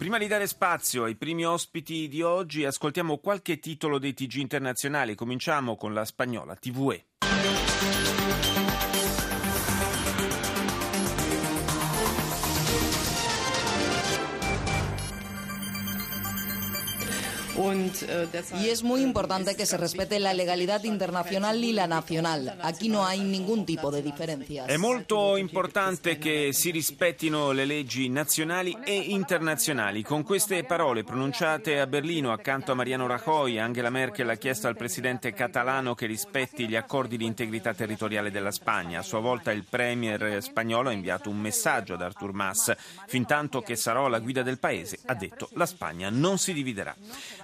Prima di dare spazio ai primi ospiti di oggi, ascoltiamo qualche titolo dei TG internazionali. Cominciamo con la spagnola TVE. Y es muy importante que se respete la legalidad internacional y la nacional. Aquí no hay ningún tipo de diferencias. È molto importante che si rispettino le leggi nazionali e internazionali. Con queste parole pronunciate a Berlino accanto a Mariano Rajoy, Angela Merkel ha chiesto al presidente catalano che rispetti gli accordi di integrità territoriale della Spagna. A sua volta il premier spagnolo ha inviato un messaggio ad Artur Mas. Fintanto che sarò alla guida del paese, ha detto, la Spagna non si dividerà.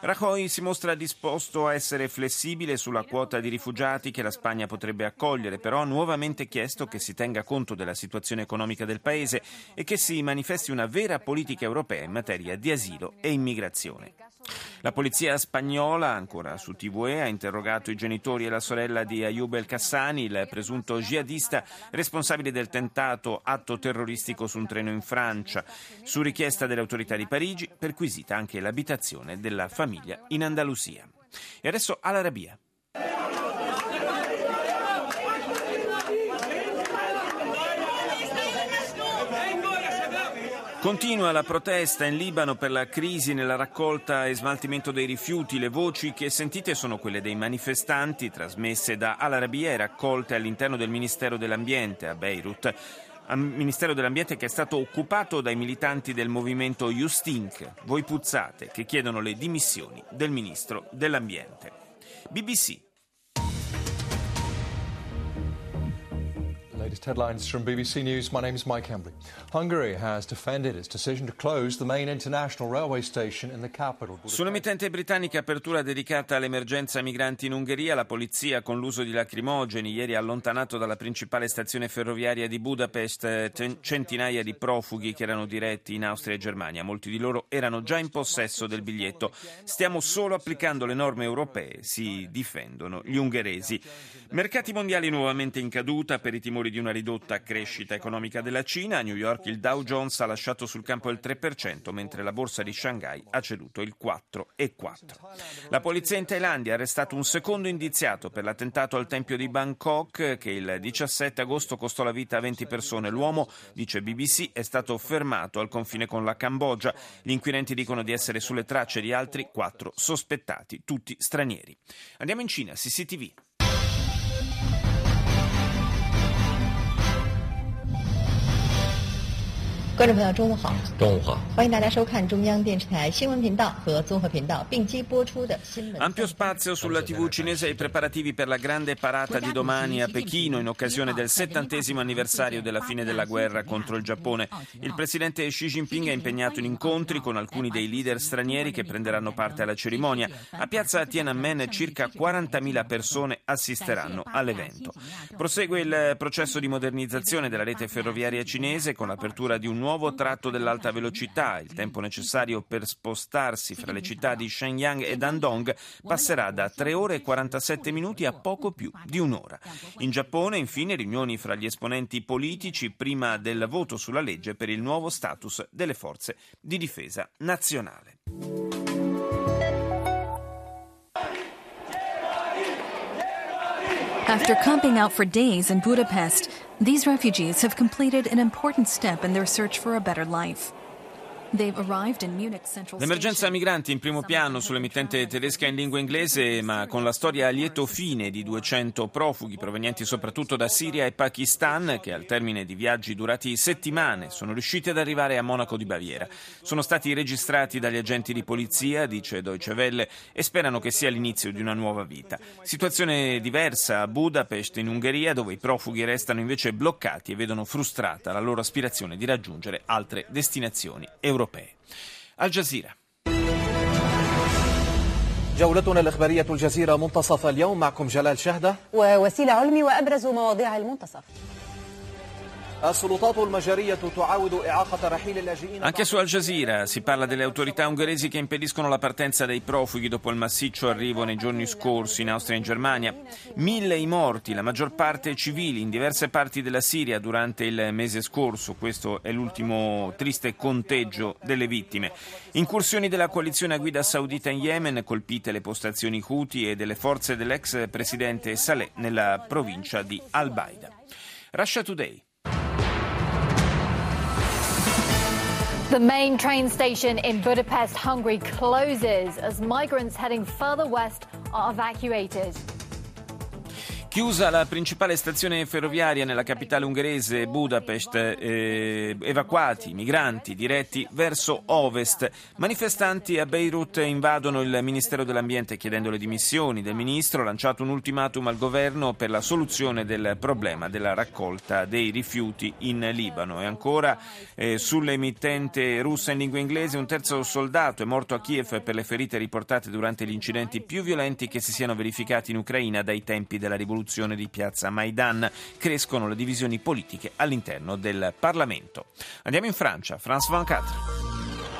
Rajoy si mostra disposto a essere flessibile sulla quota di rifugiati che la Spagna potrebbe accogliere, però ha nuovamente chiesto che si tenga conto della situazione economica del paese e che si manifesti una vera politica europea in materia di asilo e immigrazione. La polizia spagnola, ancora su TVE, ha interrogato i genitori e la sorella di Ayub El Kassani, il presunto jihadista responsabile del tentato atto terroristico su un treno in Francia. Su richiesta delle autorità di Parigi, perquisita anche l'abitazione della famiglia in Andalusia. E adesso all'Arabia. Continua la protesta in Libano per la crisi nella raccolta e smaltimento dei rifiuti. Le voci che sentite sono quelle dei manifestanti trasmesse da Al Arabiya e raccolte all'interno del Ministero dell'Ambiente a Beirut. Ministero dell'Ambiente che è stato occupato dai militanti del movimento Justink, Voi Puzzate, che chiedono le dimissioni del Ministro dell'Ambiente. BBC latest headlines from BBC News. My name is Mike Hembley. Hungary has defended its decision to close the main international railway station in the capital. Sull'emittente britannica apertura dedicata all'emergenza migranti in Ungheria, la polizia con l'uso di lacrimogeni ieri ha allontanato dalla principale stazione ferroviaria di Budapest eh, centinaia di profughi che erano diretti in Austria e Germania. Molti di loro erano già in possesso del biglietto. Stiamo solo applicando le norme europee, si difendono gli ungheresi. Mercati mondiali nuovamente in caduta per i timori di di una ridotta crescita economica della Cina. A New York il Dow Jones ha lasciato sul campo il 3%, mentre la borsa di Shanghai ha ceduto il 4,4%. La polizia in Thailandia ha arrestato un secondo indiziato per l'attentato al tempio di Bangkok che il 17 agosto costò la vita a 20 persone. L'uomo, dice BBC, è stato fermato al confine con la Cambogia. Gli inquirenti dicono di essere sulle tracce di altri quattro sospettati, tutti stranieri. Andiamo in Cina, CCTV. 观众朋友，中午好！中午好！欢迎大家收看中央电视台新闻频道和综合频道并机播出的新闻。Ampio spazio sulla TV cinese ai preparativi per la grande parata di domani a Pechino in occasione del settantesimo anniversario della fine della guerra contro il Giappone. Il presidente Xi Jinping è impegnato in incontri con alcuni dei leader stranieri che prenderanno parte alla cerimonia. A piazza Tiananmen circa 40.000 persone assisteranno all'evento. Prosegue il processo di modernizzazione della rete ferroviaria cinese con l'apertura di un nuovo tratto dell'alta velocità. Il tempo necessario per spostarsi fra le città di Shenyang e Dandong passerà da 3 ore e 47 minuti a poco più di un'ora. In Giappone, infine, riunioni fra gli esponenti politici prima del voto sulla legge per il nuovo status delle forze di difesa nazionale. After camping out for days in Budapest, these refugees have completed an important step in their search for a better life. L'emergenza migranti in primo piano sull'emittente tedesca in lingua inglese, ma con la storia a lieto fine di 200 profughi provenienti soprattutto da Siria e Pakistan, che al termine di viaggi durati settimane sono riusciti ad arrivare a Monaco di Baviera. Sono stati registrati dagli agenti di polizia, dice Deutsche Welle, e sperano che sia l'inizio di una nuova vita. Situazione diversa a Budapest, in Ungheria, dove i profughi restano invece bloccati e vedono frustrata la loro aspirazione di raggiungere altre destinazioni europee. Al Jazeera. جولتنا الإخبارية الجزيرة منتصف اليوم معكم جلال شهدة. ووسيلة علمي وأبرز مواضيع المنتصف. Anche su Al Jazeera si parla delle autorità ungheresi che impediscono la partenza dei profughi dopo il massiccio arrivo nei giorni scorsi in Austria e in Germania. Mille i morti, la maggior parte civili, in diverse parti della Siria durante il mese scorso. Questo è l'ultimo triste conteggio delle vittime. Incursioni della coalizione a guida saudita in Yemen, colpite le postazioni Houthi e delle forze dell'ex presidente Saleh nella provincia di Al-Baida. Russia Today. The main train station in Budapest, Hungary closes as migrants heading further west are evacuated. Chiusa la principale stazione ferroviaria nella capitale ungherese Budapest, eh, evacuati migranti diretti verso ovest. Manifestanti a Beirut invadono il Ministero dell'Ambiente chiedendo le dimissioni del ministro, lanciato un ultimatum al governo per la soluzione del problema della raccolta dei rifiuti in Libano. E ancora eh, sull'emittente russa in lingua inglese un terzo soldato è morto a Kiev per le ferite riportate durante gli incidenti più violenti che si siano verificati in Ucraina dai tempi della rivoluzione di piazza Maidan. Crescono le divisioni politiche all'interno del Parlamento. Andiamo in Francia, France 24.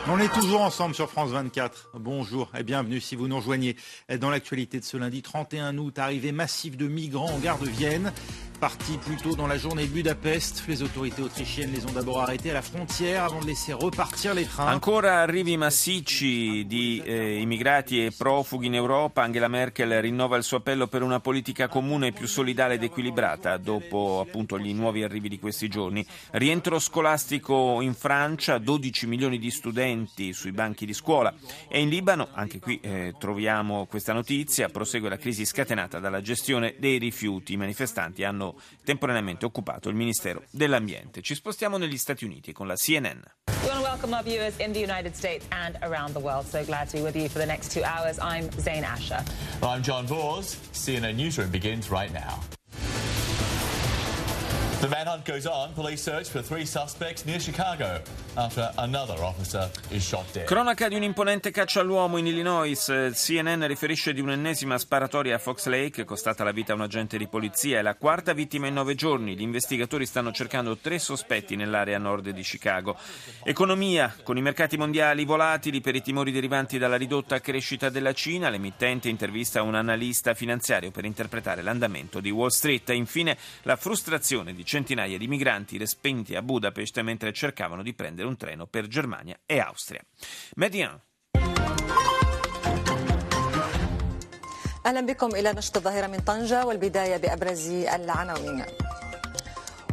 On est toujours ensemble sur France 24. Bonjour et bienvenue si vous nous rejoignez dans l'actualité de ce lundi 31 août. Arrivée massive de migrants en gare de Vienne. Partis plus tôt dans la journée Budapest, les autorités autrichiennes les ont d'abord arrêtés à la frontière avant de laisser repartir les trains. Ancora arrivi massicci di eh, immigrati e profughi in Europa. Angela Merkel rinnova il suo appello per una politica comune più solidale ed equilibrata dopo appunto gli nuovi arrivi di questi giorni. Rientro scolastico in Francia, 12 milioni di studenti sui banchi di scuola. E in Libano, anche qui eh, troviamo questa notizia, prosegue la crisi scatenata dalla gestione dei rifiuti. I manifestanti hanno temporaneamente occupato il Ministero dell'Ambiente. Ci spostiamo negli Stati Uniti con la CNN. We want to welcome our viewers in the United States and around the world. So glad to be with you for the next two hours. I'm Zain Asher. Well, I'm John Vors. CNN Newsroom begins right now. The manhunt goes on. Police search for three suspects near Chicago after another officer is shot dead. Cronaca di un imponente caccia all'uomo in Illinois. CNN riferisce di un'ennesima sparatoria a Fox Lake, costata la vita a un agente di polizia. È la quarta vittima in nove giorni. Gli investigatori stanno cercando tre sospetti nell'area nord di Chicago. Economia. Con i mercati mondiali volatili per i timori derivanti dalla ridotta crescita della Cina, l'emittente intervista un analista finanziario per interpretare l'andamento di Wall Street. Infine la frustrazione di centinaia di migranti respinti a Budapest mentre cercavano di prendere un treno per Germania e Austria. Median. أهلا بكم إلى نشط الظاهرة من طنجة والبداية بأبرز العناوين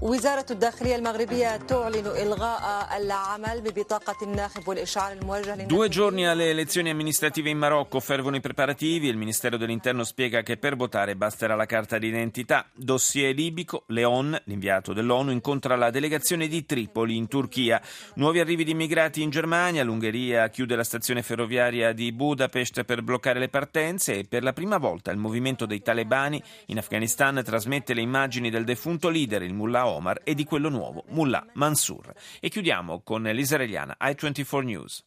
وزارة الداخلية المغربية تعلن إلغاء العمل ببطاقة الناخب والإشعار الموجه Due giorni alle elezioni amministrative in Marocco fervono i preparativi. Il Ministero dell'Interno spiega che per votare basterà la carta d'identità. Dossier libico, Leon, l'inviato dell'ONU, incontra la delegazione di Tripoli in Turchia. Nuovi arrivi di immigrati in Germania. L'Ungheria chiude la stazione ferroviaria di Budapest per bloccare le partenze e per la prima volta il movimento dei talebani in Afghanistan trasmette le immagini del defunto leader, il mullah Omar e di quello nuovo, Mullah Mansour. E chiudiamo con l'israeliana i24 News.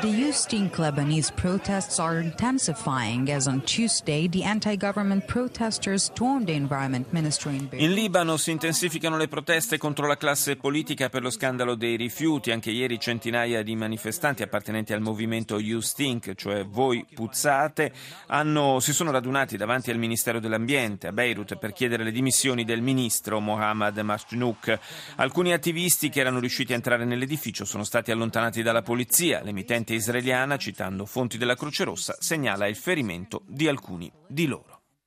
The youth Lebanese protests are intensifying as on Tuesday the anti-government protesters stormed the environment ministry in Beirut. In Libano si intensificano le proteste contro la classe politica per lo scandalo dei rifiuti. Anche ieri centinaia di manifestanti appartenenti al movimento You Stink, cioè Voi Puzzate, hanno, si sono radunati davanti al Ministero dell'Ambiente a Beirut per chiedere le dimissioni del ministro Mohammad Masjnouk. Alcuni attivisti che erano riusciti a entrare nell'edificio sono stati allontanati dalla polizia. L'emittente israeliana, citando fonti della Croce Rossa, segnala il ferimento di alcuni di loro.